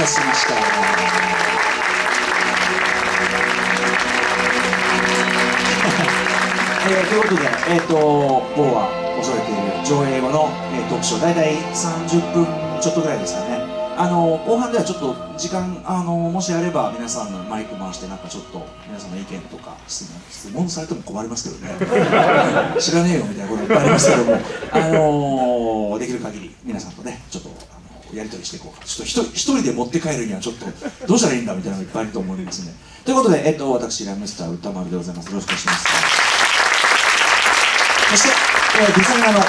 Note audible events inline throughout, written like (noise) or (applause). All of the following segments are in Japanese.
お待たせしましたえーということで、えー、と某は恐れている上映後の、えー、トークショー大体30分ちょっとぐらいですかね。あの後半ではちょっと時間あのもしあれば皆さんのマイク回してなんかちょっと皆さんの意見とか質問質問されても困りますけどね。(laughs) 知らねえよみたいなこといっぱいありますけども。あのできる限り皆さんとねちょっとあのやり取りしていこうか。ちょっと一人一人で持って帰るにはちょっとどうしたらいいんだみたいなのがいっぱいあると思いますね。ということで、えっと、私ラムスター歌丸でございます。よろしくお願いします。そして、えーデザイナーの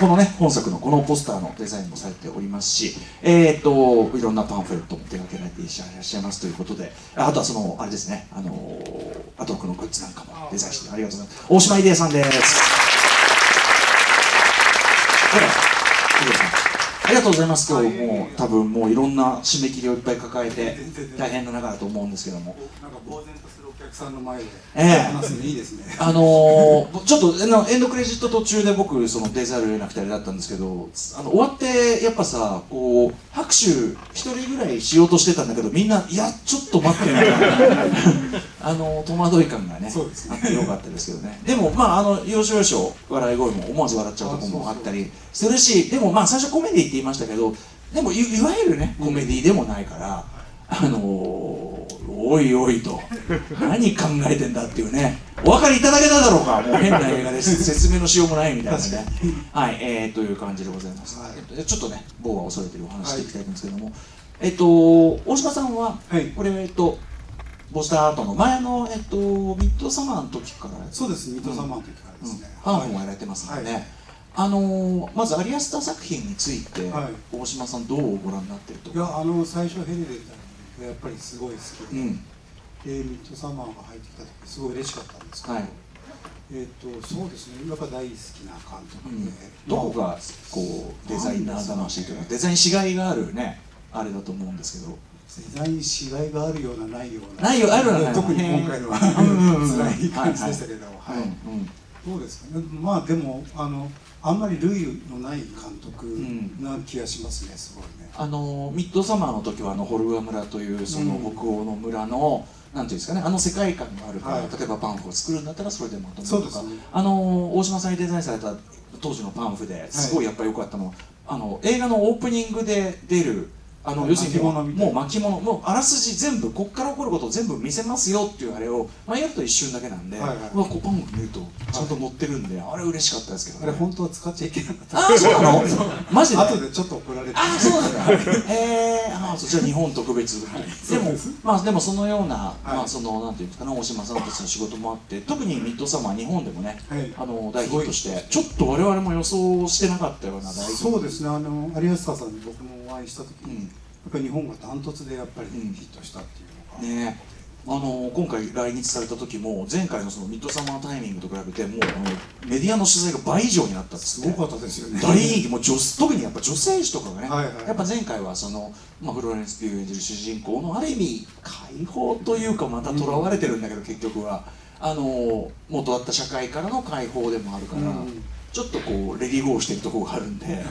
このね本作のこのポスターのデザインもされておりますし、えーっといろんなパンフレットも手掛けられていらっしゃいますということでああとはそのあれですね。あのー、アトロクのグッズなんかもデザインしてありがとうございます。大島秀さんです。はい。秀さんありがとうございます今日もう多分もういろんな締め切りをいっぱい抱えて大変な中だと思うんですけども。なんか呆然とするお客さんの前でええ。話すのいいですね。あのー、ちょっとエンドクレジット途中で僕その出ざるを得なくてあれだったんですけどあの終わってやっぱさこう拍手一人ぐらいしようとしてたんだけどみんないやちょっと待ってみたいな。(laughs) あの戸惑い感がねそうですね。あってよかったですけどね。でもまああの要所要所笑い声も思わず笑っちゃうところもあったりするしでもまあ最初コメディって言いましたけどでもいいわゆるねコメディでもないから、あのーおいおいと何考えてんだっていうねお分かりいただけただろうかもう変な映画です説明のしようもないみたいなね。はいえー、という感じでございます、はい。えっと、ちょっとね某は恐れてるお話していきたいんですけども、えっと大島さんは、はい。これえっとボスターアートの前の、えっと、ミッドサマーの時からそうです、ミッドサマーの時からうんですね。パンフもやられてますので、はいあのーまずアリアスター作品について、はい。大島さんどうご覧になってるといや、あの最初ヘリでたやっぱりすごい好きで、うん。でミッドサマーが入ってきた時すごい嬉しかったんですけど、はい。えっ、とそうですね、やっぱ大好きな監督で、うん。どこがこうデザイナー魂というかデザインしがいがあるねあれだと思うんですけど。デザインしがいがあるようなないようなないよあるような特に今回のは辛い感じでしたけど、はい。うんうんどうですかね。まあでもあのあんまり類のない監督な気がしますねすごいね。あのミッドサマーの時はあのホルガ村というそのうん北欧の村の、なんていうんですかねあの世界観があるから、はい例えばパンフを作るんだったらそれでまとめるとか、そうですね。あの大島さんにデザインされた当時のパンフですごいやっぱり良かったのは、あの映画のオープニングで出るあの要するにもう巻物もう巻物。もうあらすじ全部こっから起こることを全部見せますよっていうあれを、まあ、やると一瞬だけなんで、はいはい。うわこうパ見るとちゃんと載ってるんで、あれ嬉しかったですけど、ね、あれ本当は使っちゃいけなかった。ああそうなの？マジで？後でちょっと怒られて。ああそうなんだ。へえああそちら日本特別。でもまあでもそのような、まあそのなんていうかね大島さんたちの仕事もあって特にミッドサマー日本でもね、はい。あの大ヒットしてちょっと我々も予想してなかったような大ヒット。そうですね。あの有吉さんに僕もお会いした時に、うん。やっぱり日本がダントツでやっぱりうん。ヒットしたっていうのが、ねあの今回来日された時も前回のそのミッドサマータイミングと比べてもうあのメディアの取材が倍以上になったっすごかったですよね。大人気もう女特にやっぱ女性誌とかがね、はいはい。やっぱ前回はその、まあ、フローレンス・ピュー演じる主人公のある意味解放というかまた囚われてるんだけど、結局は。あの元あった社会からの解放でもあるから、うんちょっとこうレディーゴーしてるところがあるんで (laughs)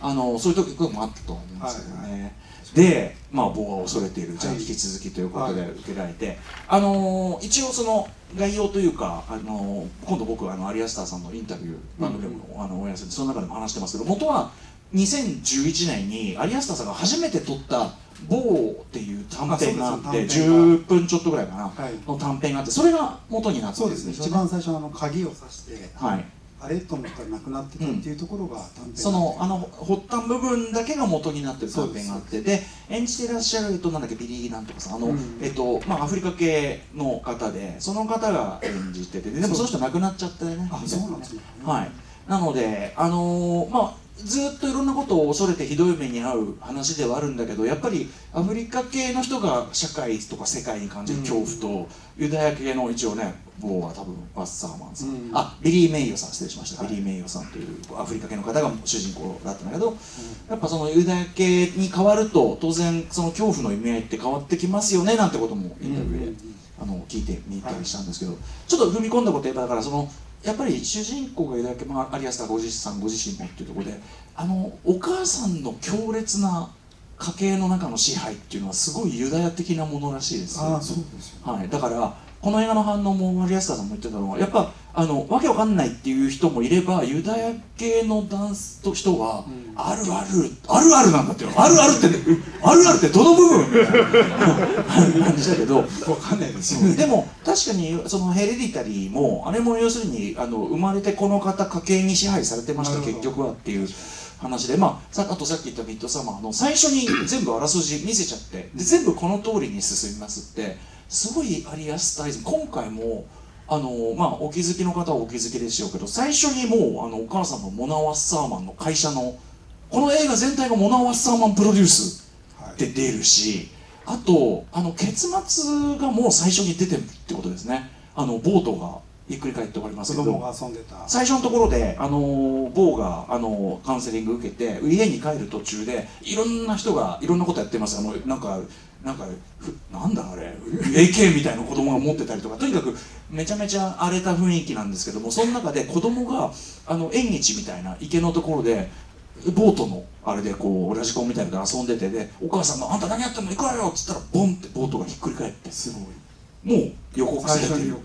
あのそういう時もあったと思うんですけどね、はい。で、まあ、棒は恐れている、じゃあはい引き続きということではい受けられて、あのー一応その概要というか、あのー今度僕あのアリアスターさんのインタビュー番組でも、あのオンエアするその中でも話してますけど元は2011年にアリアスターさんが初めて撮った「棒」っていう短編があってあそうです。短編10分ちょっとぐらいかな、はい。の短編があってそれが元になってですようんですね。一番最初あの鍵を刺してはいあれと思ったらなくなってたっていうところが短編そのあの発端部分だけが元になってる短編があってで演じてらっしゃる、と、なんだっけビリーなんとかさんあの、うん。えっとまあ、アフリカ系の方でその方が演じててででもその人亡くなっちゃってね。あそうなんですね。はい。なのであのーまあずっといろんなことを恐れてひどい目に遭う話ではあるんだけどやっぱりアフリカ系の人が社会とか世界に感じる恐怖と、ユダヤ系の一応ねボーは多分ワッサーマンさん、うん。あビリー・メイヨさん失礼しました、はいビリー・メイヨさんというアフリカ系の方が主人公だったんだけど、やっぱそのユダヤ系に変わると当然その恐怖の意味合いって変わってきますよねなんてこともインタビューで、うんうんうん。あの聞いてみたりしたんですけど、ちょっと踏み込んだこと言えばだからそのやっぱり主人公がいるだけ、まあ、アリアスターご自さんご自身もっていうところであのお母さんの強烈な家系の中の支配っていうのはすごいユダヤ的なものらしいですあそうですよ、はい、だからこの映画の反応もマリアスターさんも言ってたのはやっぱあのわけわかんないっていう人もいればユダヤ系のダンスと人は、うん、あるあるあるあるなんだってあるあるってあるあるってどの部分みたいな感じだけどわかんないです。よ、でも確かにそのヘレディタリーもあれも要するにあの生まれてこの方家系に支配されてました結局はっていう。話で、まあ、さあとさっき言ったミッドサマーの最初に全部あらすじ見せちゃってで全部この通りに進みますってすごいアリアスタイズ今回もあのまあお気づきの方はお気づきでしょうけど最初にもうあのお母さんのモナ・ワッサーマンの会社のこの映画全体がモナ・ワッサーマンプロデュースで出るし、はい、あとあの結末がもう最初に出てるってことですね。あのボートがひっくり返っておりますけど最初のところであのボーがあのカウンセリング受けて家に帰る途中でいろんな人がいろんなことやってます。あのなんかなんかなんだあれ。AK みたいな子供が持ってたりとか。とにかくめちゃめちゃ荒れた雰囲気なんですけどもその中で子供があの縁日みたいな池のところでボートのあれでこうラジコンみたいなので遊んでてでお母さんが「あんた何やってんの？行くわよ」っつったらボンってボートがひっくり返って。すごいもう予告されてる。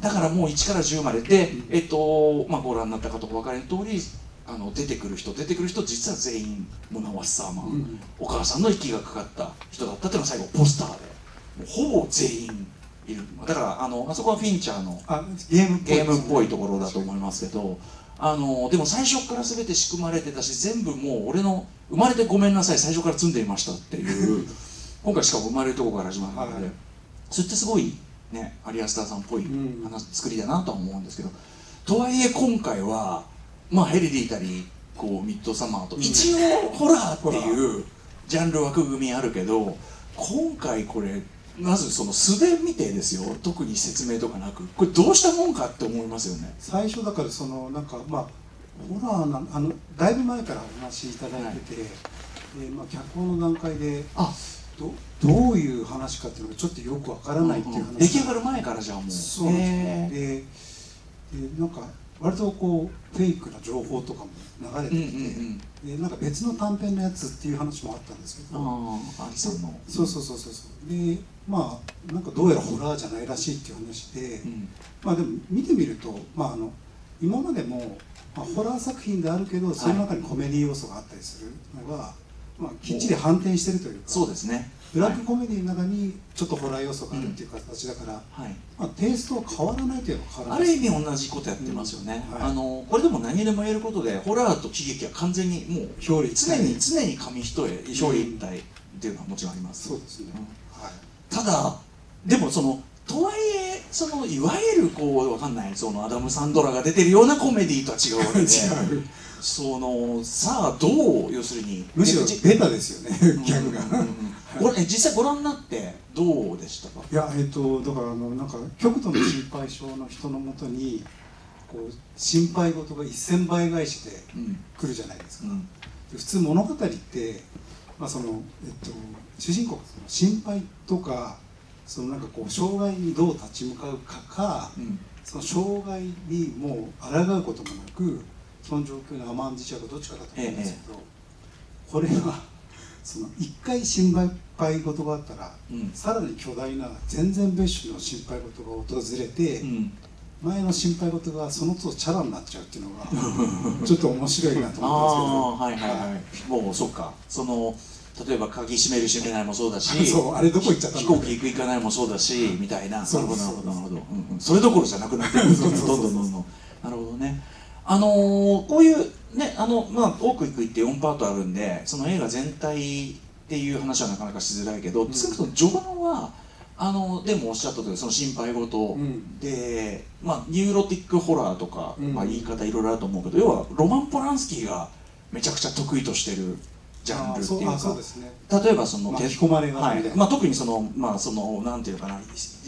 だからもう1から10まで。で、うん、えっとまあ、ご覧になった方お分かりの通りあの出てくる人出てくる人実は全員モナ・ワッサーマン、うん、お母さんの息がかかった人だったっていうのが最後ポスターでほぼ全員いる。だからあのあそこはフィンチャーのゲームゲームっぽいところだと思いますけどあのでも最初から全て仕組まれてたし全部もう俺の生まれてごめんなさい最初から積んでいましたっていう今回しかも生まれるとこから始まるので、はい、それってすごいねアリアスターさんっぽい話、作りだなとは思うんですけどとはいえ今回はまあヘリディーたりこうミッドサマーと、一応ホラーっていうジャンル枠組みあるけど今回これまずその素で見てですよ。特に説明とかなく。これどうしたもんかって思いますよね。最初だからそのなんかまあホラーなあのだいぶ前からお話しいただいてて、はい、でまあ、脚本の段階であ。どどういう話かっていうのがちょっとよくわからないっていう話、うんうん、出来上がる前からじゃあもう。そうですねででなんか割とこうフェイクな情報とかも流れてきて、うんうんうん、でなんか別の短編のやつっていう話もあったんですけどああさんの。そうそうそうそうでまあなんかどうやらホラーじゃないらしいっていう話で、うん、まあでも見てみると、まあ、あの今までも、まあ、ホラー作品であるけどその中にコメディ要素があったりするのが、まあ、きっちり反転してるというか。そうですねブラックコメディの中にちょっとホラー要素があるっていう形だから、はい。まあ、テイストは変わらないというのは変わらない。ある意味同じことやってますよね、うん。はい、あのこれでも何でも言えることでホラーと喜劇は完全にもう表裏常に常に紙一重表裏一体っていうのはもちろんあります、そうですね、うん。はい、ただでもそのとはいえそのいわゆるこうわかんないそのアダム・サンドラが出てるようなコメディとは違うわけで。(laughs) 違う。そのさあどう要するにむしろベタですよね (laughs) ギャグが、うんうんうんこれ実際ご覧になってどうでしたか？いやえっ、とだからあのなんか極度の心配性の人のもとにこう心配事が一千倍返しで来るじゃないですか、うん、普通物語って、まあそのえっと、主人公の心配とかそのなんかこう障害にどう立ち向かうかか、うん、その障害にもう抗うこともなくその状況に甘んじちゃうかどっちかだと思うんですけど、ええ、これはその一回心配事があったら、うん、さらに巨大な全然別種の心配事が訪れて、うん、前の心配事がその都度チャラになっちゃうっていうのが (laughs) ちょっと面白いなと思ったんですけど。はいはいはい、もうそっか。その例えば鍵閉める閉めないもそうだしあれどこ行っちゃった飛行機行く行かないもそうだしみたいな。なるほどなるほどなるほど、うんうん、それどころじゃなくなってるどんどんどんどん。なるほどね。あのー、こういうねあのまあ多くいくって4パートあるんでその映画全体っていう話はなかなかしづらいけど、うん、少なくとも序盤はあのでもおっしゃったとおりその心配事、うん、で、まあ、ニューロティックホラーとか、うん、まあ、言い方いろいろあると思うけど要はロマン・ポランスキーがめちゃくちゃ得意としてるジャンルっていうか、ね、例えばその巻き込まれが、はい。まあ、特にそのまあそのなんていうかな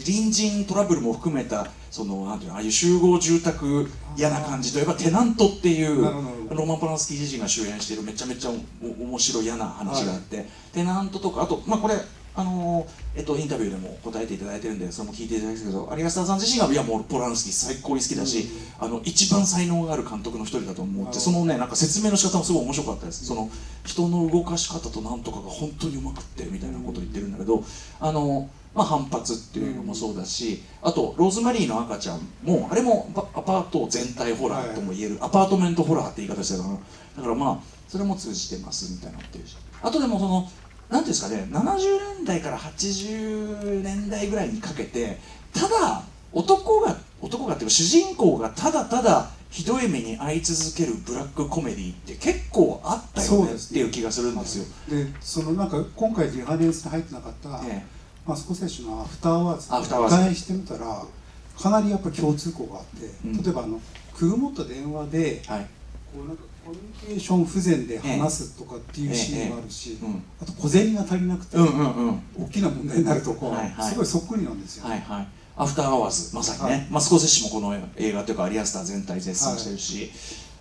隣人トラブルも含めたそのなんていうのああいう集合住宅嫌な感じといえばテナントっていうロマン・ポランスキー自身が主演しているめちゃめちゃ面白い嫌な話があって、はい、テナントとかあとまあこれあのえっと、インタビューでも答えていただいてるんでそれも聞いていただきたいけど有安さん自身がいやもうポランスキー最高に好きだし、うん、あの一番才能がある監督の一人だと思ってそのねなんか説明の仕方もすごい面白かったです。その人の動かし方となんとかが本当にうまくってみたいなことを言ってるんだけどあのまあ、反発っていうのもそうだし、あとローズマリーの赤ちゃんもあれもアパート全体ホラーとも言える、アパートメントホラーって言い方してたかな。だからまあそれも通じてますみたいなってしあとでもその何ていうんですかね70年代から80年代ぐらいにかけてただ男が男がっていうか主人公がただただひどい目に遭い続けるブラックコメディって結構あったよねっていう気がするんですよ。でそのなんか今回リハレンスに入ってなかった、ええ、マスコ選手のアフターワーズを返してみたらかなりやっぱ共通項があって、うん、例えばあのくぐもった電話で、はい、こうなんかコミュニケーション不全で話すとかっていうシーンもあるし、ええ。えあと小銭が足りなくて、うんうんうん、大きな問題になるとこ、はいはい、すごいそっくりなんですよ、はいはい、アフターアワーズまさにね、はい、まあスコセッシもこの映画というかアリ・アスター全体絶賛してるし、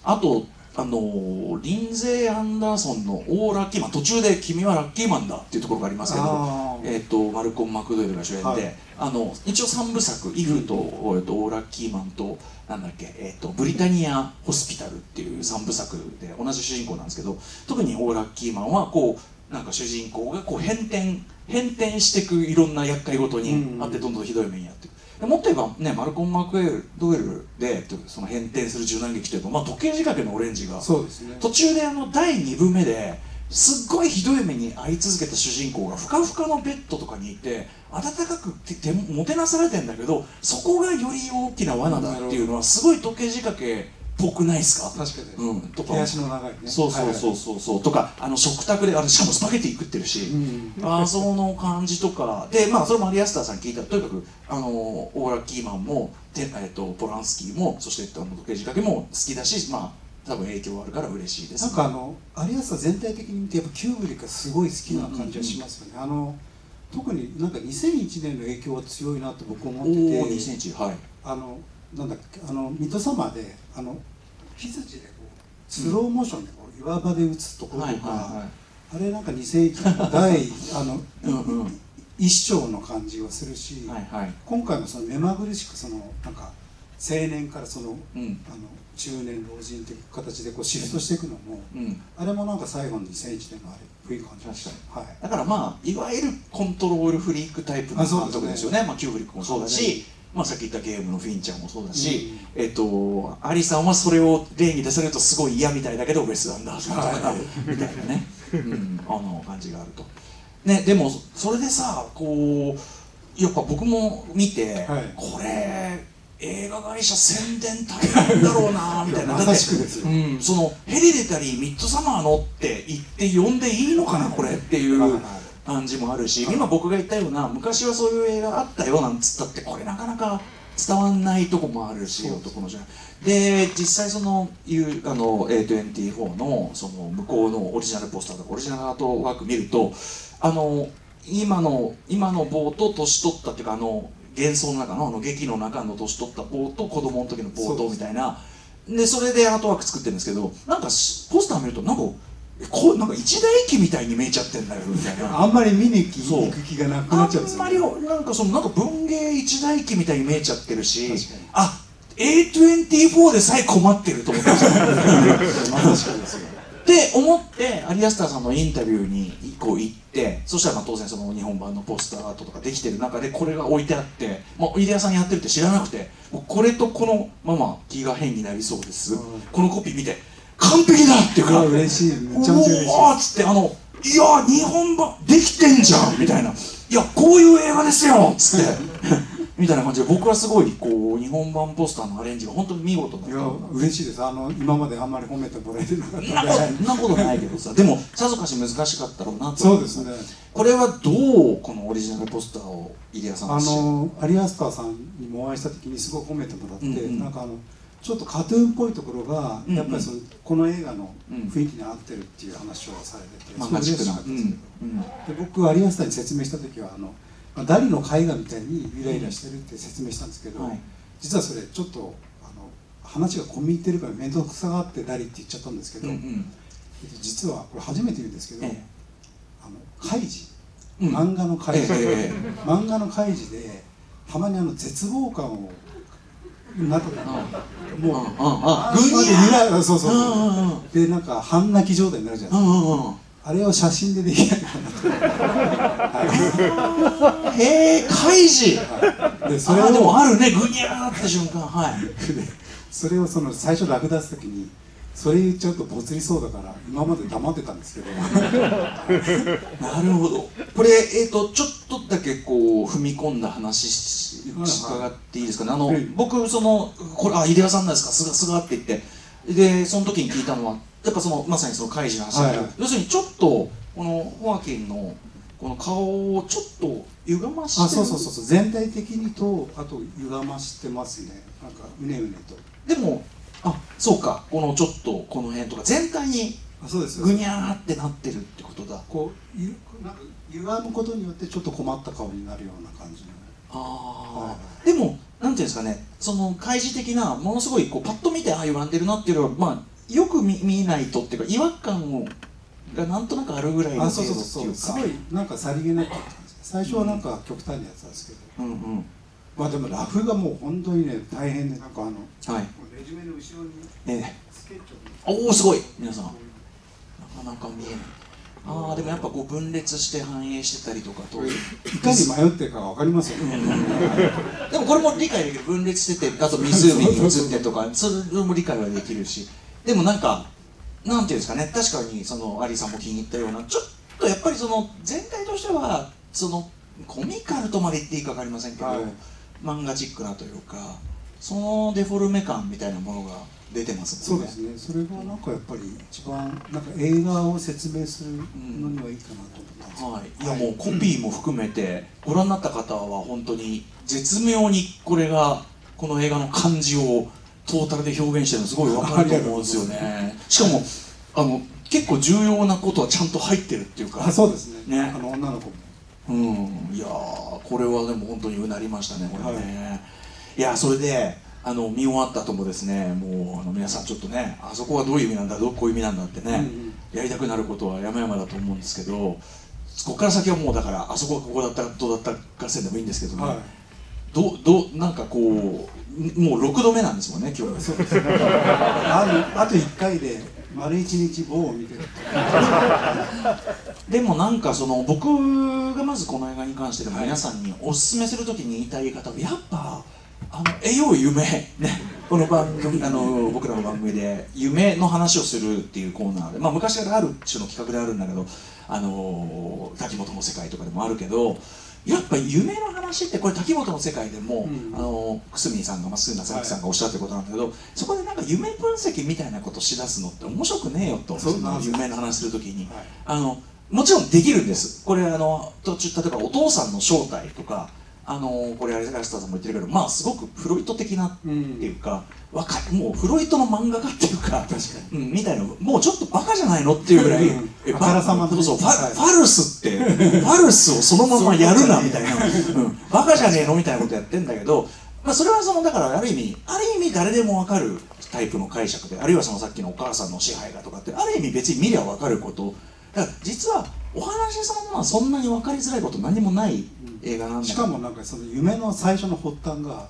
はい、あとあのリンゼー・アンダーソンの「オーラッキーマン」途中で「君はラッキーマンだ」っていうところがありますけど、えーと、マルコム・マクドゥエルが主演で、はい、あの一応3部作「イフと」うん、と「オーラッキーマンと」なんだっけ、えーと、ブリタニア・ホスピタルっていう3部作で同じ主人公なんですけど特に「オーラッキーマン」はこうなんか主人公がこう変転変転していくいろんな厄介ごとにあってどんどんひどい目に遭っていく。もっと言えばねマルコン・マクエルドエルでその変転する柔軟劇というと、まあ、時計仕掛けのオレンジがそうです、ね、途中であの第2部目ですっごいひどい目に遭い続けた主人公がふかふかのベッドとかにいて温かくてもてなされてんだけどそこがより大きな罠だっていうのはすごい時計仕掛けぽくないですか？確かに、うん、とか。足の長いね。そうそうそうそうそう、はい、とかあの食卓であのしかもスパゲティ食ってるし、うん、あその感じとか。でまあそれもアリアスターさん聞いたらとにかくあのオーラ・キーマンもて、えっと、ポランスキーもそしてあの時計仕掛けも好きだしまあ多分影響があるから嬉しいです、ね、なんかあのアリアスター全体的に見てやっぱキューブリックがすごい好きな感じがしますよね、うん。うんうん、あの特になんか2001年の影響は強いなと僕思ってて。2001はい。あのなんだっけあのミッドサマーであの木槌でこうスローモーションでこう岩場で打つところとか、あれなんか2001年の第 (laughs) あのうん、一章の感じはするし、はいはい、今回もその目まぐるしくそのなんか青年からその,、うん、あの中年老人という形でこうシフトしていくのも、うん、あれもなんか最後の2001年のあれいい感じでした、はい、だからまあいわゆるコントロールフリークタイプの監督ですよね、ねまあ、キューブリックもそうだし、まあ、さっき言ったゲームのフィンチャーもそうだし、うん、えっと、アリさんはそれを例に出されるとすごい嫌みたいだけどウェス・アンダーソンとか、みたいなね、うん、あの感じがあると。ね、でもそれでさこうやっぱ僕も見て、はい、これ映画会社宣伝大変だろうなみたいな。まさしくですよ、うん、そのヘリデタリーミッドサマーのって言って呼んでいいのかなこれっていう。感じもあるし今僕が言ったような昔はそういう映画あったよなんつったってこれなかなか伝わんないとこもあるし男の人で実際そのあの A24 のその向こうのオリジナルポスターとかオリジナルアートワーク見るとあの今の今の棒と年取ったっていうかあの幻想の中のあの劇の中の年取った棒と子供の時の棒とみたいな。でそれでアートワーク作ってるんですけどなんかポスター見るとなんかこうなんか一大駅みたいに見えちゃってんだよみたいなあんまり見に行く気がなくなっちゃうんですよ、ね、あんまりなんかそのなんか文芸一大駅みたいに見えちゃってるしあ A24 でさえ困ってると思ってましたって思ってアリアスターさんのインタビューにこう行ってそしたらまあ当然その日本版のポスターアートとかできてる中でこれが置いてあってもう入江さんやってるって知らなくてもうこれとこのまま気が変になりそうです、うん、このコピー見て完璧だっていうか嬉しい。めちゃめちゃ嬉しいおっつってあのいや日本版できてんじゃんみたいな。いやこういう映画ですよっつって。(laughs) みたいな感じで僕はすごいこう日本版ポスターのアレンジが本当に見事だった。いや嬉しいです。あの今まであんまり褒めてもらえてなかったそんなことないけどさ (laughs) でもさぞかし難しかったろうなと。そうですね。これはどうこのオリジナルポスターを入江さんあのアリアスターさんにもお会いした時にすごい褒めてもらって、うんうん、なんかあのちょっとカトゥーンっぽいところが、やっぱりそのこの映画の雰囲気に合ってるっていう話をされてて、すごい嬉しかったですけど、で僕有安さんに説明した時はあの、まあ、ダリの絵画みたいにゆらゆらしてるって説明したんですけど、実はそれちょっとあの話が込み入ってるから面倒くさがってダリって言っちゃったんですけど、実はこれ初めて言うんですけど、あのカイジ。漫画の開示、えー、漫画の開示でたまにあの絶望感をなったもうあグニャそうそうそうでなんか半泣き状態になるじゃないですかあれを写真でできないかなと。へえ、開示。はい、で、それを。でもあるね、ぐにゃーって瞬間、はい。(laughs) それをその最初ラク出す時に。それ言っちゃうとボツりそうだから今まで黙ってたんですけど。(laughs) なるほど。これ、えーと、ちょっとだけこう踏み込んだ話伺っていいですか？ね、あの、はい、僕そのこれあ井出さんなんですか？すがすがって言って。でその時に聞いたのはやっぱそのまさにその開示の話、はいはい、要するにちょっとこのホアキンのこの顔をちょっと歪ましてあそうそうそうそう。全体的にとあと歪ましてますね。なんかうねうねと。でもあそうか。このちょっとこの辺とか全体にぐにゃーってなってるってことだ。こうなんか歪むことによってちょっと困った顔になるような感じの。ああ、はい、でもなんていうんですかね。その開示的なものすごいこうパッと見てあ歪んでるなっていうのはまあよく見見ないとっていうか違和感をがなんとなくあるぐらいの程度っていうか。すごいなんかさりげなく最初はなんか極端なやつなんですけど、うんうん、まあでもラフがもう本当にね大変でなんかあの、はい、レジュメの後ろにええ、スケッチおおすごい。皆さん。なかなか見えない。ああでもやっぱこう分裂して反映してたりとかと。いかに迷ってるか分かりますよね。でもこれも理解できる。分裂しててあと湖に移ってとか (laughs) それも理解はできるし。でもなんかなんていうんですかね。確かにそのアリーさんも気に入ったようなちょっとやっぱりその全体としてはそのコミカルとまで言っていいか分かりませんけど、はい、漫画チックなというかそのデフォルメ感みたいなものが出てますもんね。そうですね。それがなんかやっぱり一番なんか映画を説明するのにはいいかなと思います、うん、はい、いやもうコピーも含めてご覧になった方は本当に絶妙にこれがこの映画の感じをトータルで表現してるのすごい分かると思うんですよね。(laughs) しかもあの結構重要なことはちゃんと入ってるっていうか。そうですね。ね。あの女の子もうんいやこれはでも本当にうなりましたねこれね、はい。いやそれであの見終わった後もですねもうあの皆さんちょっとねあそこはどういう意味なんだどうこういう意味なんだってね、うんうん、やりたくなることは山々だと思うんですけどここから先はもうだからあそこはここだったどうだった合戦でもいいんですけどね、はい、どどなんかこうもう6度目なんですもんね今日そうですああと1回で丸一日棒を見てる。(laughs) でもなんかその僕がまずこの映画に関してでも皆さんにおすすめするときに言いたい言い方はやっぱあの「えよう夢」ね。この番組あの僕らの番組で夢の話をするっていうコーナーで、まあ、昔からある種の企画であるんだけどあの滝本の世界とかでもあるけどやっぱ夢の話ってこれ滝本の世界でも、うん、あのくすみんさんが増田さんがおっしゃってることなんだけど、はい、そこでなんか夢分析みたいなことしだすのって面白くねえよと夢の話するときに、はい、あのもちろんできるんです。これあの途中例えばお父さんの正体とかあのこれ有坂下さんも言ってるけどまあすごくフロイト的なっていうか、うん、わかもうフロイトの漫画家っていうかうん、みたいな。もうちょっとバカじゃないのっていうぐらい、うん、えバそうそうファファルスってファルスをそのままやるなみたいな、うん、バカじゃねえのみたいなことやってんだけど、まあ、それはそのだからある意味ある意味誰でもわかるタイプの解釈であるいはそのさっきのお母さんの支配がとかってある意味別に見りゃわかること。だから実はお話そのものはそんなに分かりづらいこと何もない映画なんだしかもなんかその夢の最初の発端が、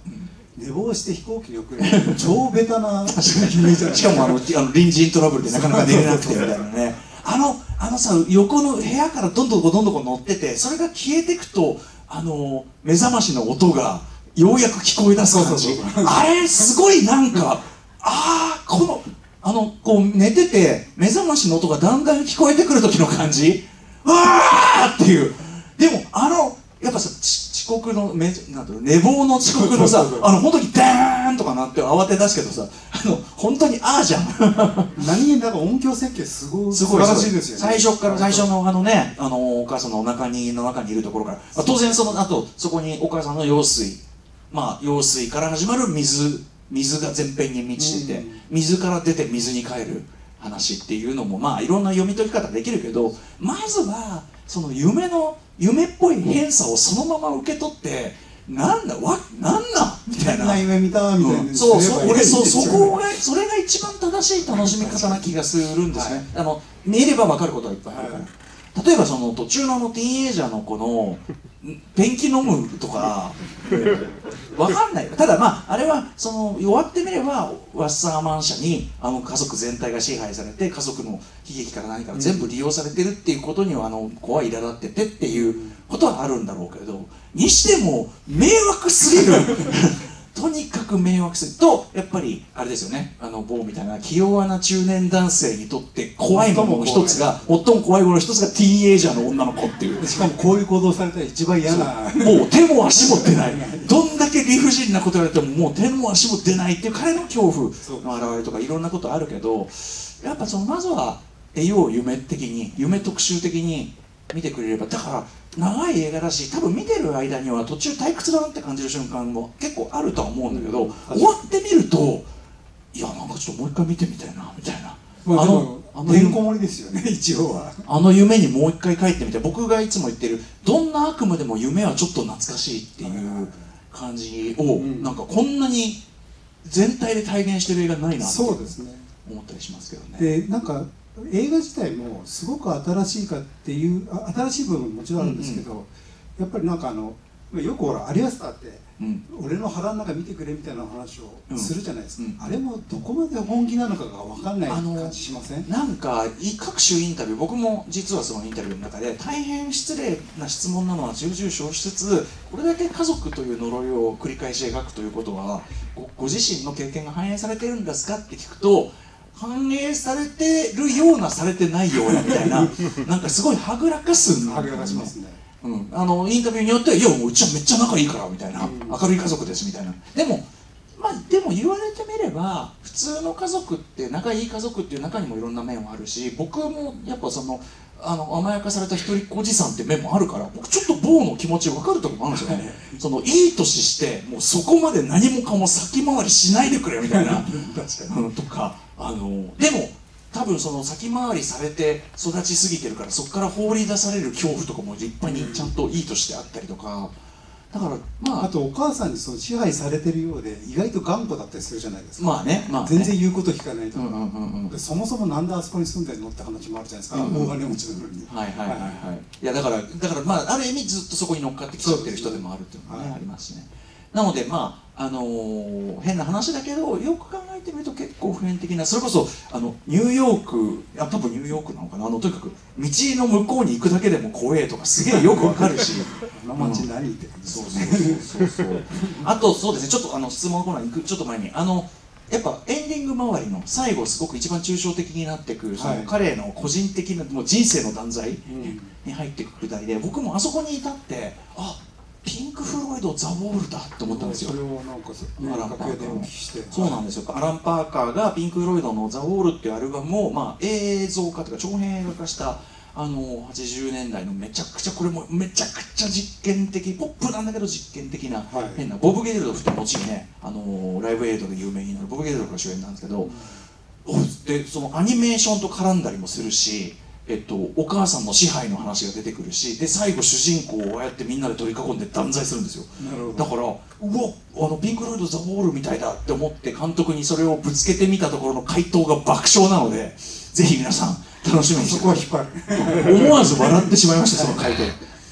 寝坊して飛行機に遅れる超ベタな。(laughs) しかもあのあの隣人トラブルでなかなか寝れなくてみたいなね。あのあのさ横の部屋からどんどんどんどん乗っててそれが消えていくとあの目覚ましの音がようやく聞こえ出す感じ。あれすごいなんかああこのあのこう寝てて目覚ましの音がだんだん聞こえてくる時の感じ。わーっていう。でもあのやっぱさ遅刻のめなんて寝坊の遅刻のさあの本当にダーンとかなって慌て出すけどさあの本当にああじゃん。(laughs) 何気なんか音響設計すごい素晴らしいですよね。最初から最初のあのねあのお母さんのお腹にの中にいるところから、まあ、当然その後そこにお母さんの用水まあ用水から始まる水水が全編に満ちてて、水から出て水に帰る話っていうのもまあいろんな読み解き方できるけどまずはその夢の夢っぽい偏差をそのまま受け取ってなんだわなんだみたいな。夢見たみたいな、うん、そうそう俺そそこがそれが一番正しい楽しみ方な気がするんですね、はい、あの見れば分かることはいっぱいあるから、はい、例えばその途中のあのティーンエイジャーの子のペンキ飲むとかわかんないよ。ただまああれはその終わってみればワッサーマン社にあの家族全体が支配されて家族の悲劇から何から全部利用されてるっていうことにはあの子は苛立っててっていうことはあるんだろうけどにしても迷惑すぎるとにかく迷惑するとやっぱりあれですよね。あの某みたいな気弱な中年男性にとって怖いものの一つが最も怖いものの一つがティーンエイジャーの女の子っていう。しかもこういう行動されたら一番嫌な。もう手も足も出ない。(laughs) どんだけ理不尽なこと言われてももう手も足も出ないっていう彼の恐怖の表れとかいろんなことあるけどやっぱそのまずは栄養夢的に夢特集的に見てくれればだから長い映画だし多分見てる間には途中退屈だなって感じる瞬間も結構あるとは思うんだけど、うん、終わってみるといやなんかちょっともう一回見てみたいなみたいな。まあ、あのあのてんこ盛りですよね一応はあの夢にもう一回帰ってみて僕がいつも言ってるどんな悪夢でも夢はちょっと懐かしいっていう感じを、うん、なんかこんなに全体で体現してる映画ないなって思ったりしますけどね。でなんか映画自体もすごく新しいかっていう新しい部分ももちろんあるんですけど、うんうん、やっぱりなんかあのよくほらアリアスターって、うん、俺の腹の中見てくれみたいな話をするじゃないですか、うん。うん、あれもどこまで本気なのかが分かんない感じしません？なんか各種インタビュー僕も実はそのインタビューの中で大変失礼な質問なのは重々承しつつこれだけ家族という呪いを繰り返し描くということはご自身の経験が反映されてるんですかって聞くと反映されてるようなされてないようなみたいな (laughs) なんかすごいはぐらかすんはぐらかしますね、うん、あのインタビューによっては「いやもううちはめっちゃ仲いいから」みたいな、うん、明るい家族ですみたいな。でもまあでも言われてみれば普通の家族って仲いい家族っていう中にもいろんな面はあるし僕もやっぱそのあの甘やかされた一人っ子おじさんって面もあるから僕ちょっと坊の気持ち分かるところもあるんですよね。そのいい年してもうそこまで何もかも先回りしないでくれみたいな。(laughs) とかあのでも多分その先回りされて育ちすぎてるからそこから放り出される恐怖とかも立派にちゃんといいとしてあったりとか。だからまあ。あとお母さんにその支配されてるようで意外と頑固だったりするじゃないですか。まあね,、まあ、ね、全然言うこと聞かないとか、うんうんうんうん、そもそもなんであそこに住んでるのって話もあるじゃないですか、大金持ちなのにはいはいはいはい、いやだからだからまあある意味ずっとそこに乗っかってきちゃってる人でもあるっていうのがね、はい、ありますしね。なのでまああのー、変な話だけどよく考えてみると結構普遍的なそれこそあのニューヨークや多分ニューヨークなのかな？あのとにかく道の向こうに行くだけでも怖えとかすげえよくわかるし (laughs) あの街何って、そうそうそうそうそう。あとそうですねちょっとあの質問のコーナー行くちょっと前に。あのやっぱエンディング周りの最後すごく一番抽象的になってくるその彼の個人的なもう人生の断罪に入ってくる題で僕もあそこに至ってあピンク・フロイド・ザ・ウォールだって思ったんですよ。それをなんかアラン・パーカーそうなんですよ。アラン・パーカーがピンク・フロイドの「ザ・ウォール」っていうアルバムを、まあ、映像化というか長編映画化したあの80年代のめちゃくちゃこれもめちゃくちゃ実験的ポップなんだけど実験的な、はい、変なボブ・ゲルドフって後にねあのライブエイドで有名になるボブ・ゲルドフが主演なんですけど、うん、でそのアニメーションと絡んだりもするしえっと、お母さんの支配の話が出てくるしで最後主人公をああやってみんなで取り囲んで断罪するんですよ。だからうわあのピンク・ロイド・ザ・ウォールみたいだって思って監督にそれをぶつけてみたところの回答が爆笑なのでぜひ皆さん楽しみにしてそこは引っ張る。思わず笑ってしまいましたその回答。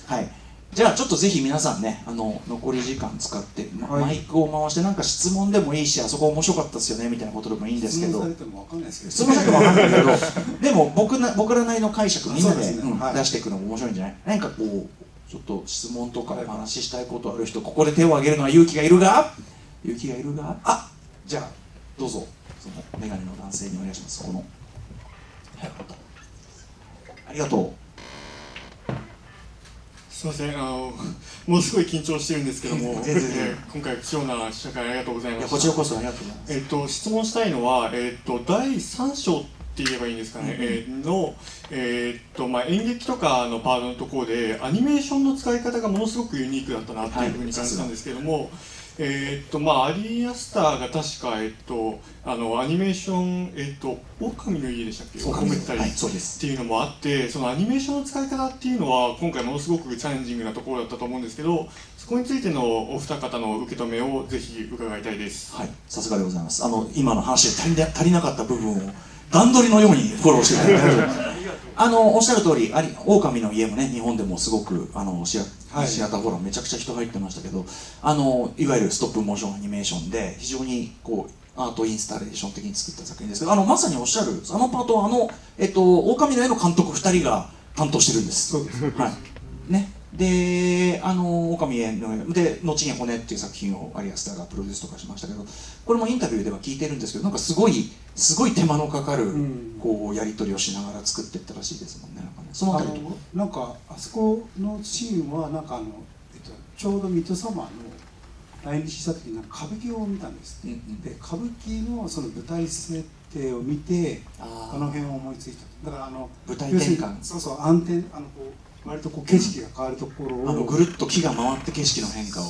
は (laughs) いじゃあちょっとぜひ皆さんねあの残り時間使って、まはい、マイクを回してなんか質問でもいいしあそこ面白かったですよねみたいなことでもいいんですけど。質問されても分かんないですけど。質問されても分かんないけど。でも僕な僕らなりの解釈みんなで、ねうんはい、出していくのも面白いんじゃない？何かこうちょっと質問とかお話ししたいことある人ここで手を挙げるのは勇気がいるが？勇気がいるが？あじゃあどうぞ。その眼鏡の男性にお願いします。このはいありがとうすみません。あのものすごい緊張してるんですけども、(laughs) えー、今回貴重な試写会ありがとうございますこちらこそありがとうございます。えっ、と質問したいのはえっ、と第3章って言えばいいんですかね、うん、えー、の、えーとまあ、演劇とかのパートのところでアニメーションの使い方がものすごくユニークだったなっていうふうに感じたんですけども、はいえー、っとまあアリアスターが確かえっとあのアニメーションえっと狼の家でしたっけ？狼めったりっていうのもあってそのアニメーションの使い方っていうのは今回ものすごくチャレンジングなところだったと思うんですけどそこについてのお二方の受け止めをぜひ伺いたいです。はいさすがでございます。あの今の話で足り足りなかった部分を段取りのようにフォローしていただい。てあのおっしゃる通りあり狼の家もね日本でもすごくあのシア,、はい。シアターホラーめちゃくちゃ人入ってましたけどあのいわゆるストップモーションアニメーションで非常にこうアートインスタレーション的に作った作品ですけどあのまさにおっしゃるあのパートはあの、えっと、狼の絵の監督2人が担当してるんです。そうです。はい。ねであの狼へので後に「骨」っていう作品をアリアスターがプロデュースとかしましたけどこれもインタビューでは聞いてるんですけどなんかすごいすごい手間のかかる、うん。こうやり取りをしながら作っていったらしいですもんね。なんかねそのああたりとなんかあそこのシーンはなんかあの、えっと、ちょうどミッドサマーの来日した時に歌舞伎を見たんですって、うんうん。で歌舞伎のその舞台設定を見てああの辺を思いついた。だからあの舞台転換。そうそう暗転あのこう割とこう景色が変わるところを、あのぐるっと木が回って景色の変化を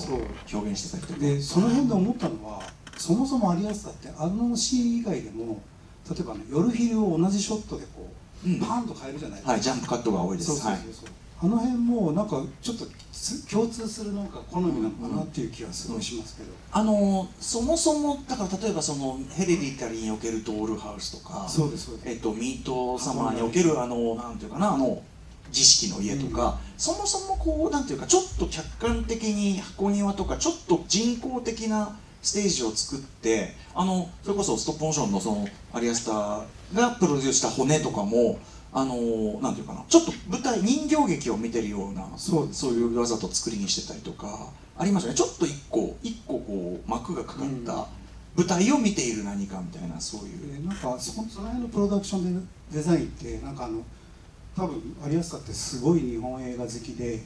表現してたりとか。でその辺で思ったのはそもそも有安田ってあのシーン以外でも例えばあの夜昼を同じショットでこう、うん。パーンと変えるじゃないですか、はいジャンプカットが多いです。そうそうそうそう、あの辺もなんかちょっとつ共通するなんか好みなのかなっていう気がすごいしますけど、あのそもそもだから例えばそのヘレディタリーにおけるドールハウスとかそうですそうです。えっと、ミートサマーにおけるあのなんていうかなあの儀式の家とか、そもそもこうなんていうかちょっと客観的に箱庭とかちょっと人工的なステージを作ってあのそれこそストップモーションのそのアリアスターがプロデュースした骨とかもあのなんていうかなちょっと舞台人形劇を見てるようなそうそういうわざと作りにしてたりとかありますよね。ちょっと一個一個こう幕がかかった舞台を見ている何かみたいなそういう。でなんかそその辺のプロダクションデデザインってなんかあの多分有安田ってすごい日本映画好きで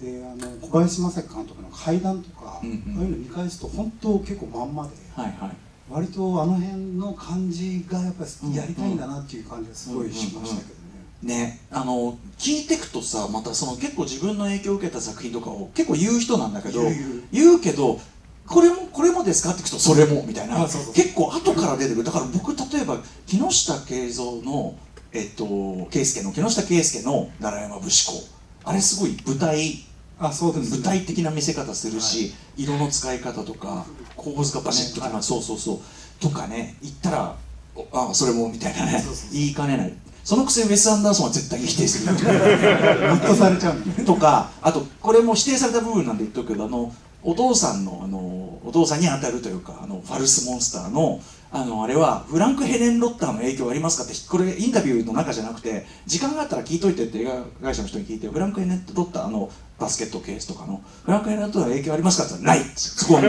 であの小林正樹監督の怪談とか、うんうん。ああいうの見返すと本当結構まんまではいはい。割とあの辺の感じがやっぱうんりやりたいんだなっていう感じがすごいしましたけどね。ねあの聞いてくとさまたその結構自分の影響を受けた作品とかを結構言う人なんだけど言うけどこれもこれもですかって聞くとそれもみたいな。結構後から出てくる。だから僕例えば木下慶三のえっと圭介の木下圭介の奈良山節子あれすごい舞台あそうですね。舞台的な見せ方するし、色の使い方とか構図がバシッときます、そうそうそう。とかね言ったらおあそれもみたいなね。言いかねない。そのくせウェス・アンダーソンは絶対に否定する。(laughs) グッとされちゃうとかあとこれも否定された部分なんで言っとくけどあのお父さんのあのお父さんに当たるというかあのファルスモンスターのあのあれはフランク・ヘレン・ロッターの影響ありますかってこれインタビューの中じゃなくて時間があったら聞いといてって映画会社の人に聞いてフランク・ヘレン・ロッターのバスケットケースとかのフランク・ヘレン・ロッターの影響ありますかって言ったらない。そこはもう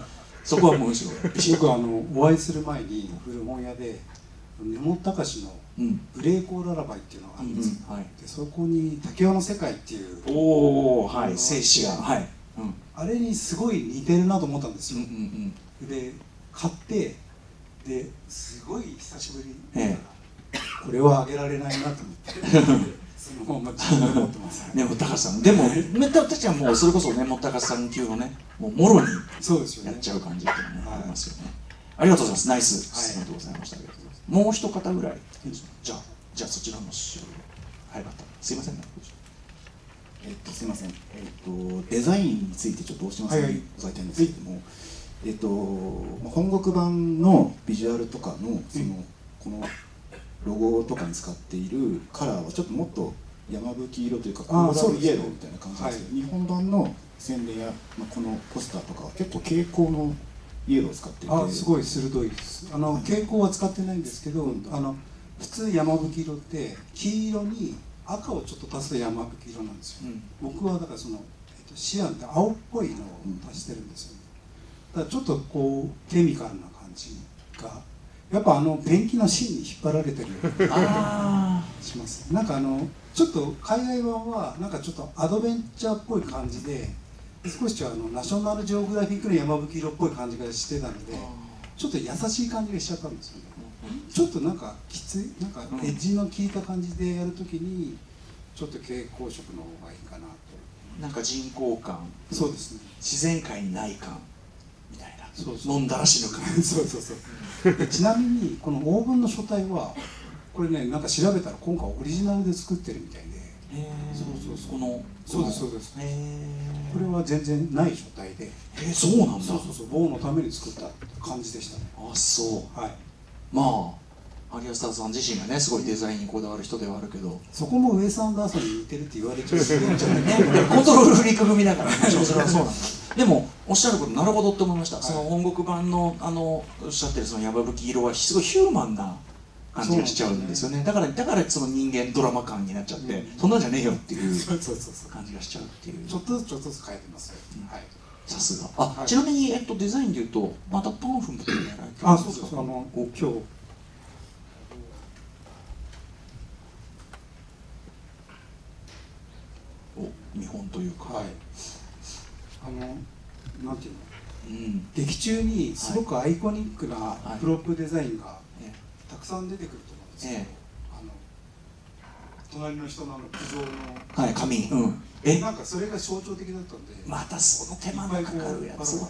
(laughs) そこはもうむしろ。僕あのお会いする前に古本屋で根本隆のうん「ブレイコーララバイ」っていうのがあうんるんですよ、はい。でそこに「竹雄の世界」っていうおおはい。静止がはい。うん。あれにすごい似てるなと思ったんですうんうよ、ん。で買ってですごい久しぶりえたら、これはあげられないなと思ってそのまま自分で持ってます根本隆さんでも根本隆はもうそれこそ根本隆さん級のねもうもろにそうですよね。やっちゃう感じっていうのね、はいありますよね。ありがとうございます。ナイス。はい。質問でございました、ありがとうございますもう一方ぐらい。じゃあじゃあそちらの資料はいまた。すいませんね。えっと、すみません、えっと、デザインについてちょっと大島さんはいはい。たいんですけれども、えっと、まあ本国版のビジュアルとかのその、このロゴとかに使っているカラーはちょっともっと山吹色というかコーラルイエローみたいな感じなんですけど、日本版の宣伝や、まあ、このポスターとかは結構蛍光のイエローを使っていて。あすごい鋭いです。あの蛍光は使ってないんですけど、うんあの普通山吹色って黄色に赤をちょっと足すと山吹色なんですよ、うん。僕はだからその、えっと、シアンって青っぽいのを足してるんですよねだちょっとこうケミカルな感じがやっぱあのペンキの芯に引っ張られてるようなあしますなんかあのちょっと海外版はなんかちょっとアドベンチャーっぽい感じで少しあのナショナルジオグラフィックの山吹色っぽい感じがしてたのでちょっと優しい感じがしちゃったんですよね。ちょっとなんかきついなんかエッジの効いた感じでやるときにちょっと蛍光色の方がいいかなと。なんか人工感。そうですね。自然界にない感飲んだら死ぬ感 (laughs) そうそうそう。でちなみにこのオーブンの書体はこれねなんか調べたら今回オリジナルで作ってるみたいで。そうそうそう。このそうですそうです。へこれは全然ない書体で。えー、そうなんだ。そうそうそう。棒のために作った感じでしたね。あそう。はい。まあアリアスターさん自身がねすごいデザインにこだわる人ではあるけど、そこもウェス・アンダーソンに似てるって言われちゃうじゃないね、(laughs) コントロールフリーク組だからそれはそうなんだでもおっしゃることなるほどって思いました、その本国版のあのおっしゃってるその山吹色はすごいヒューマンな感じがしちゃうんですよね。だからだからその人間ドラマ感になっちゃって、うん。そんなんじゃねえよっていう (laughs) 感じがしちゃうっていう。ちょっとずつちょっとずつ変えてますよ、はい。さすが。あ、はい。ちなみに、えっと、デザインでいうとまたパンフもやられてるんあですか？そうです。あのお今日お見本というか、はい。あのなんていうの？うん。劇中にすごくアイコニックなプロップデザインがえたくさん出てくると思うんですけど、ええ。あの隣の人のあの苦情のはい紙うん。え？なんかそれが象徴的だったんで、またその手間のかかるやつ。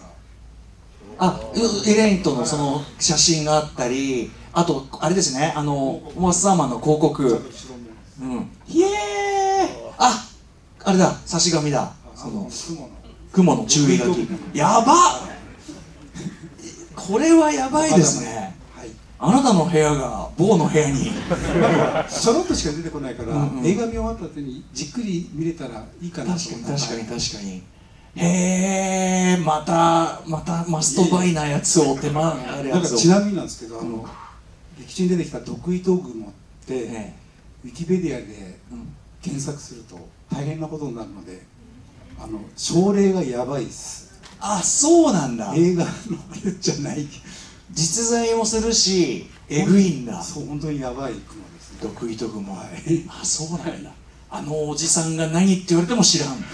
あうエレインとのその写真があったりあとあれですねあのモスサーマンの広告。うん。イエーイ！ああれだ差し紙だ。あそその。の雲の注意書き。やばっ。これはやばいですね。はい。あなたの部屋が某の部屋に。ちょろっとしか出てこないから、うんうん。映画見終わった後にじっくり見れたらいいかなと確かに確かに確かに。へえまたまたマストバイなやつを手間あるなんかやつを。ちなみになんですけどあの、うん。劇中に出てきた毒糸雲って、えウィキペディアで検索すると大変なことになるのであの症例がやばいです。あそうなんだ。映画のあれじゃない。実在もするしえぐいんだ。そう本当にやばい雲です。ね毒糸雲はい。あそうなんだ。あのおじさんが何って言われても知らん。(laughs)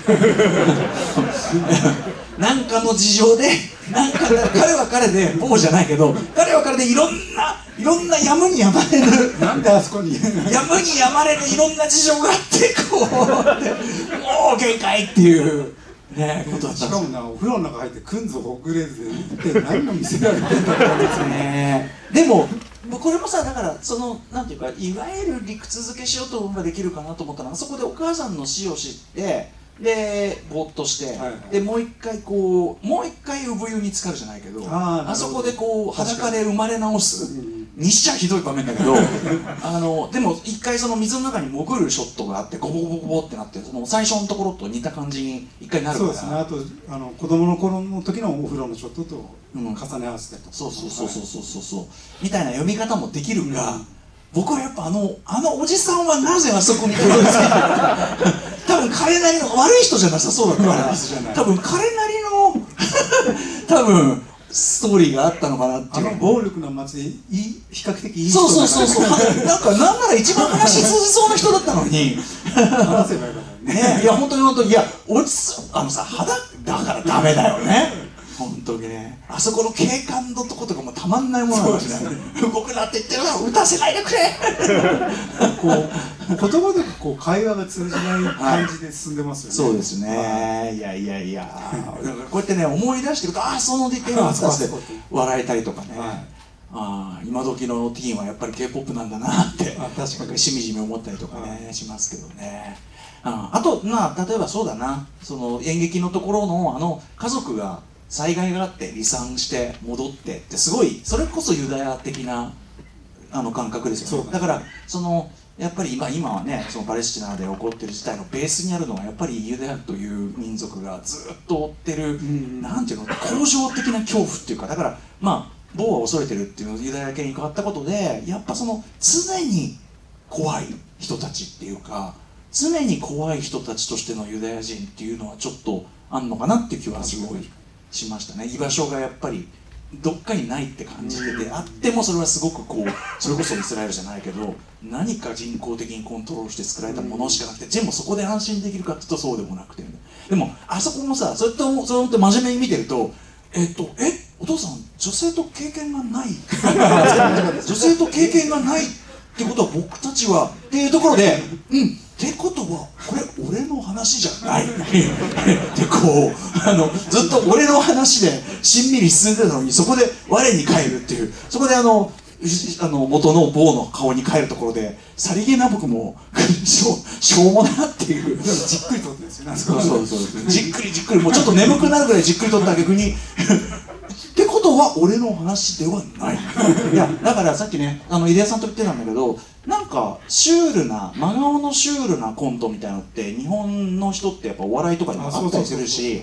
なんかの事情でなんか彼は彼で某じゃないけど彼は彼でいろんないろんなやむにやまれるなんであそこに？やむにやまれるいろんな事情があってこうってもう限界っていうねことだったしかもなお風呂の中入ってくんぞほぐれずで一体何を見せられてんだって感じですね。ねでもこれもさだからそのなんていうかいわゆる理屈付けしようと思えばできるかなと思ったのはそこでお母さんの死を知ってでぼーっとして、はいはい。でもう一回こうもう一回産湯に浸かるじゃないけどあそこでこう裸で生まれ直すうんにしちゃひどい場面だけど (laughs) あのでも一回その水の中に潜るショットがあってゴボゴボゴボってなってその最初のところと似た感じに一回なるから。そうですね。あとあの子供の頃の時のお風呂のショットとうん。重ね合わせてと、そうそうそうそうそうそうそう。みたいな読み方もできるが、うん。僕はやっぱあのあのおじさんはなぜあそこにたどり着いたのか多分彼なりの悪い人じゃなさそうだから (laughs) 多分彼なりの (laughs) 多分ストーリーがあったのかなってあいう。の暴力の街でいい比較的いい人そうそうそうそう。(laughs) なんかなんなら一番話し通じそうな人だったのに。ら話せばよかったよね。ね、いや本当に本当に。いや落ちすあのさ肌だからダメだよね本当にね。あそこの警官のとことかもたまんないものなんだしね。動くなって言ってるから打たせないでくれ。(laughs) こう言葉でこう会話が通じない感じで進んでますよね、そうですね。い。やいやいや。だからこうやってね思い出してるとああそのディテールあったって笑えたりとかね、はい。ああ今時のティーンはやっぱり k p o p なんだなってあ確かに。しみじみ思ったりとかね、しますけどね。ああとまあ例えばそうだな。その演劇のところのあの家族が災害があって離散して戻ってってすごいそれこそユダヤ的なあの感覚ですよね。ねだからそのやっぱり今今はねそのパレスチナで起こってる事態のベースにあるのはやっぱりユダヤという民族がずっと追ってる、んなんていうの恒常的な恐怖っていうかだからまあ某は恐れてるっていうユダヤ系に変わったことでやっぱその常に怖い人たちっていうか常に怖い人たちとしてのユダヤ人っていうのはちょっとあんのかなっていう気はすごいしましたね。居場所がやっぱりどっかにないって感じててあってもそれはすごくこうそれこそイスラエルじゃないけど何か人工的にコントロールして作られたものしかなくて全部そこで安心できるかっていうとそうでもなくてでもあそこもさそうやって思うそうやって真面目に見てるとえっとえお父さん女性と経験がない。(laughs) 女性と経験がないってことは僕たちはっていうところでうんってことはこれ俺の話じゃない。(laughs) ってこうあのずっと俺の話でしんみり進んでたのにそこで我に返るっていう。そこであのあの元の坊の顔に帰るところでさりげな僕も (laughs) しょうしょうもなっていうじっくりとってですよそうそうそうじっくりじっくりもうちょっと眠くなるぐらいじっくりとった逆に。ってことは俺の話ではない。いやだからさっきねあの入江さんと言ってたんだけどなんかシュールな真顔のシュールなコントみたいなのって日本の人ってやっぱお笑いとかにもあったりするし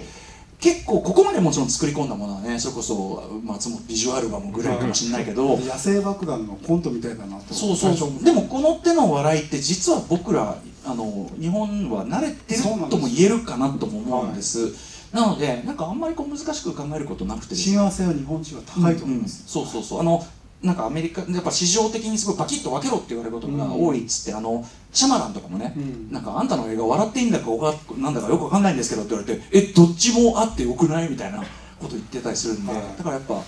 結構ここまでもちろん作り込んだものはねそれこそ松本ビジュアルバムぐらいかもしれないけど、野生爆弾のコントみたいだなとそうそうそう。でもこの手の笑いって実は僕らあの日本は慣れてるとも言えるかなとも思うんです。なのでなんかあんまりこう難しく考えることなくて親和性は日本人は高いと思います、うんうん、そうそうそう。あのなんかアメリカやっぱ市場的にすごいパキッと分けろって言われることが多いっつって、うん、あのシャマランとかもね、うん、なんかあんたの映画笑っていいんだかなんだかよくわかんないんですけどって言われてえどっちもあってよくないみたいなこと言ってたりするんで、はい、だからやっぱ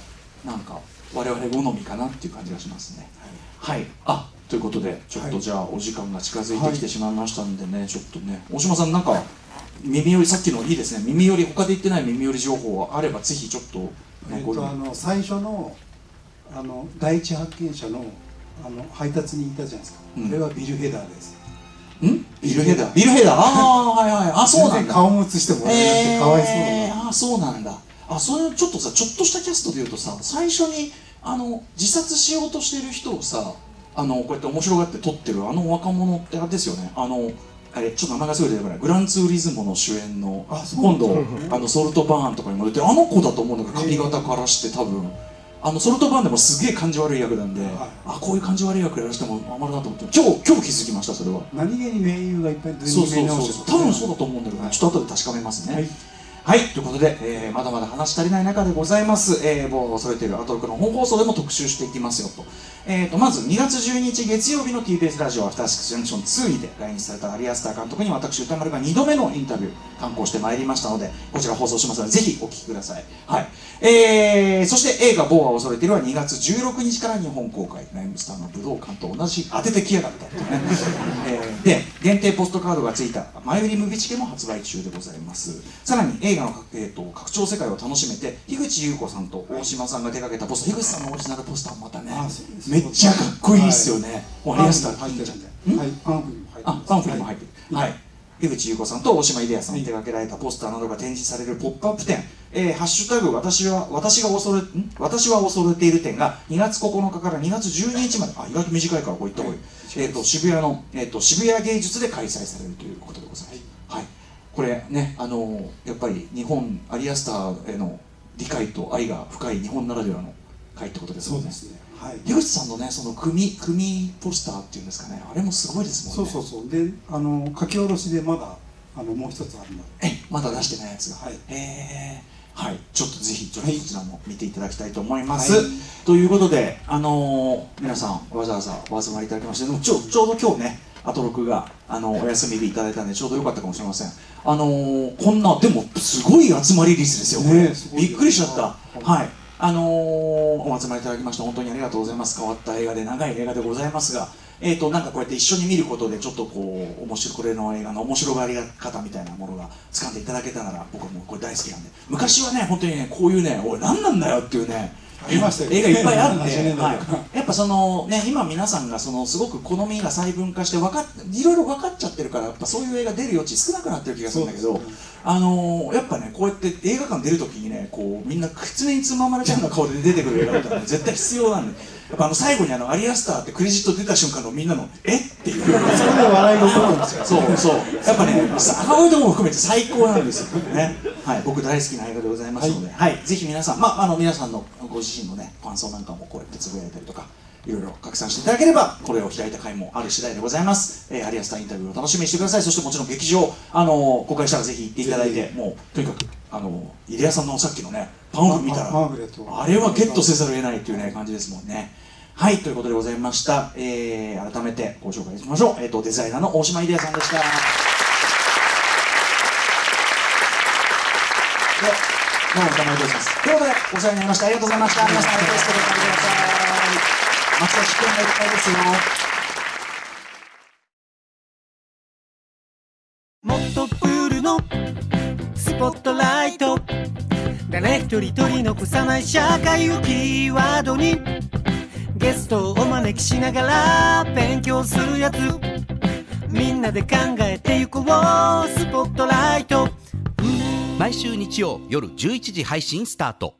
なんか我々好みかなっていう感じがしますね。はい、はい、あということでちょっとじゃあお時間が近づいてきてしまいましたんでね、はい、ちょっとね大島さんなんか耳寄りさっきのいいですね。耳寄り他で言ってない耳寄り情報あればぜひちょっと、ね、えっとあの最初のあの第一発見者のあの配達にいたじゃないですか、うん、あれはビル・ヘダーです。ん？ビル・ヘダー？ビル・ヘダー？ああはいはい。あそうなんだ。顔も映してもらえなくてかわいそうな、えー、あそうなんだ。あそれちょっとさちょっとしたキャストでいうとさ最初にあの自殺しようとしてる人をさあのこうやって面白がって撮ってるあの若者ってあれですよね。あのあれちょっと名前がすぐ出てこないグランツーリズムの主演の今度あのソルトバーンとかにも出てあの子だと思うんだけど髪型からして多分。あのソルトバーンでもすげえ感じ悪い役なんで、はい、あこういう感じ悪い役やらせてもあまりなと思って今日今日気づきましたそれは。何気に名優がいっぱい出てそうそうそう多分そうだと思うんだけど、はい、ちょっと後で確かめますね、はいはい、ということで、えー、まだまだ話足りない中でございます、えー、某恐れているアトロクの本放送でも特集していきますよと。えーと、まず2月12日月曜日の TBS ラジオアフターシックスジャンクション2にて来日されたアリアスター監督に私歌丸が2度目のインタビュー刊行してまいりましたのでこちら放送しますのでぜひお聞きください、はい。えー、そして映画「某は恐れている」は2月16日から日本公開。ライムスターの武道館と同じ当ててきやがったとね、(laughs) えー、で限定ポストカードがついた前売りムビチケも発売中でございます。さらに映画の、えーと、拡張世界を楽しめて樋口優子さんと大島さんが手掛けたポスター樋口さんのオリジナルポスターもまたねめっちゃかっこいいっすよね、はい、アリアスター入ってるんで、はい、パンフにも入ってあパンフにも入ってる。はい。樋口優子さんと大島秀也さんに手掛けられたポスターなどが展示されるポップアップ展、えー、ハッシュタグ私は私が恐れん？私は恐れている展が2月9日から2月12日まで。あ意外と短いからこういった方がいい、えーと、渋谷の、えーと、渋谷芸術で開催されるということでございます、はい、はい、これねあのー、やっぱり日本アリアスターへの理解と愛が深い日本ならではの会ってことですよね。そうですね。はい、樋口さんのねその組組ポスターっていうんですかねあれもすごいですもんね。そうそうそう。であの書き下ろしでまだあのもう一つあるの。えまだ出してないやつが。はい。へえはい。ちょっとぜひちょっとこちらも見ていただきたいと思います、はい、ということであのー、皆さんわざわざお集まりいただきましてでもちょちょうど今日ねアトロクがあのお休み日いただいたんでちょうどよかったかもしれません。あのー、こんなでもすごい集まり率ですよ。これ、ね、びっくりしちゃった。はい。あのー、お集まりいただきまして本当にありがとうございます。変わった映画で長い映画でございますが。えーと、なんかこうやって一緒に見ることでちょっとこう面白これの映画の面白がり方みたいなものが掴んでいただけたなら僕はもうこれ大好きなんで。昔はね本当にねこういうねおい何なんだよっていうね映画いっぱいあるんで、はい、(laughs) やっぱそのね今皆さんがそのすごく好みが細分化して分かいろいろ分かっちゃってるからやっぱそういう映画出る余地少なくなってる気がするんだけど、あのー、やっぱねこうやって映画館出るときにねこうみんな狐につままれたような顔で出てくる映画って絶対必要なんで。やっぱあの最後にあのアリアスターってクレジット出た瞬間のみんなのえっ？ていう。それで笑いが起こるんですよ。そうそう。やっぱね母親とも含めて最高なんですよ。ね。はい。僕大好きな映画でございますので、はい、はい、ぜひ皆さんまああの皆さんのご自身のね感想なんかもこうやってつぶやいたりとかいろいろ拡散していただければこれを開いた回もある次第でございます、えー、アリアスターインタビューを楽しみにしてくださいそしてもちろん劇場、あのー、公開したらぜひ行っていただいてもうとにかくあのー、入江さんのさっきのねパンフ見たらあれはゲットせざるを得ないっていうね感じですもんねはい、ということでございました。えー、改めてご紹介しましょう。えっ、ー、と、デザイナーの大島秀也さんでした。でどうも、お願いいたします。ということで、お世話になりました。ありがとうございました。皆さん、よろしくお願いください。松田君がいっぱいです。よ。もっとプールのスポットライト誰一人取り残さない社会をキーワードにゲストをお招きしながら勉強す。るやつみんなで考えてゆこうスポットライト毎週日曜夜11時配信スタート。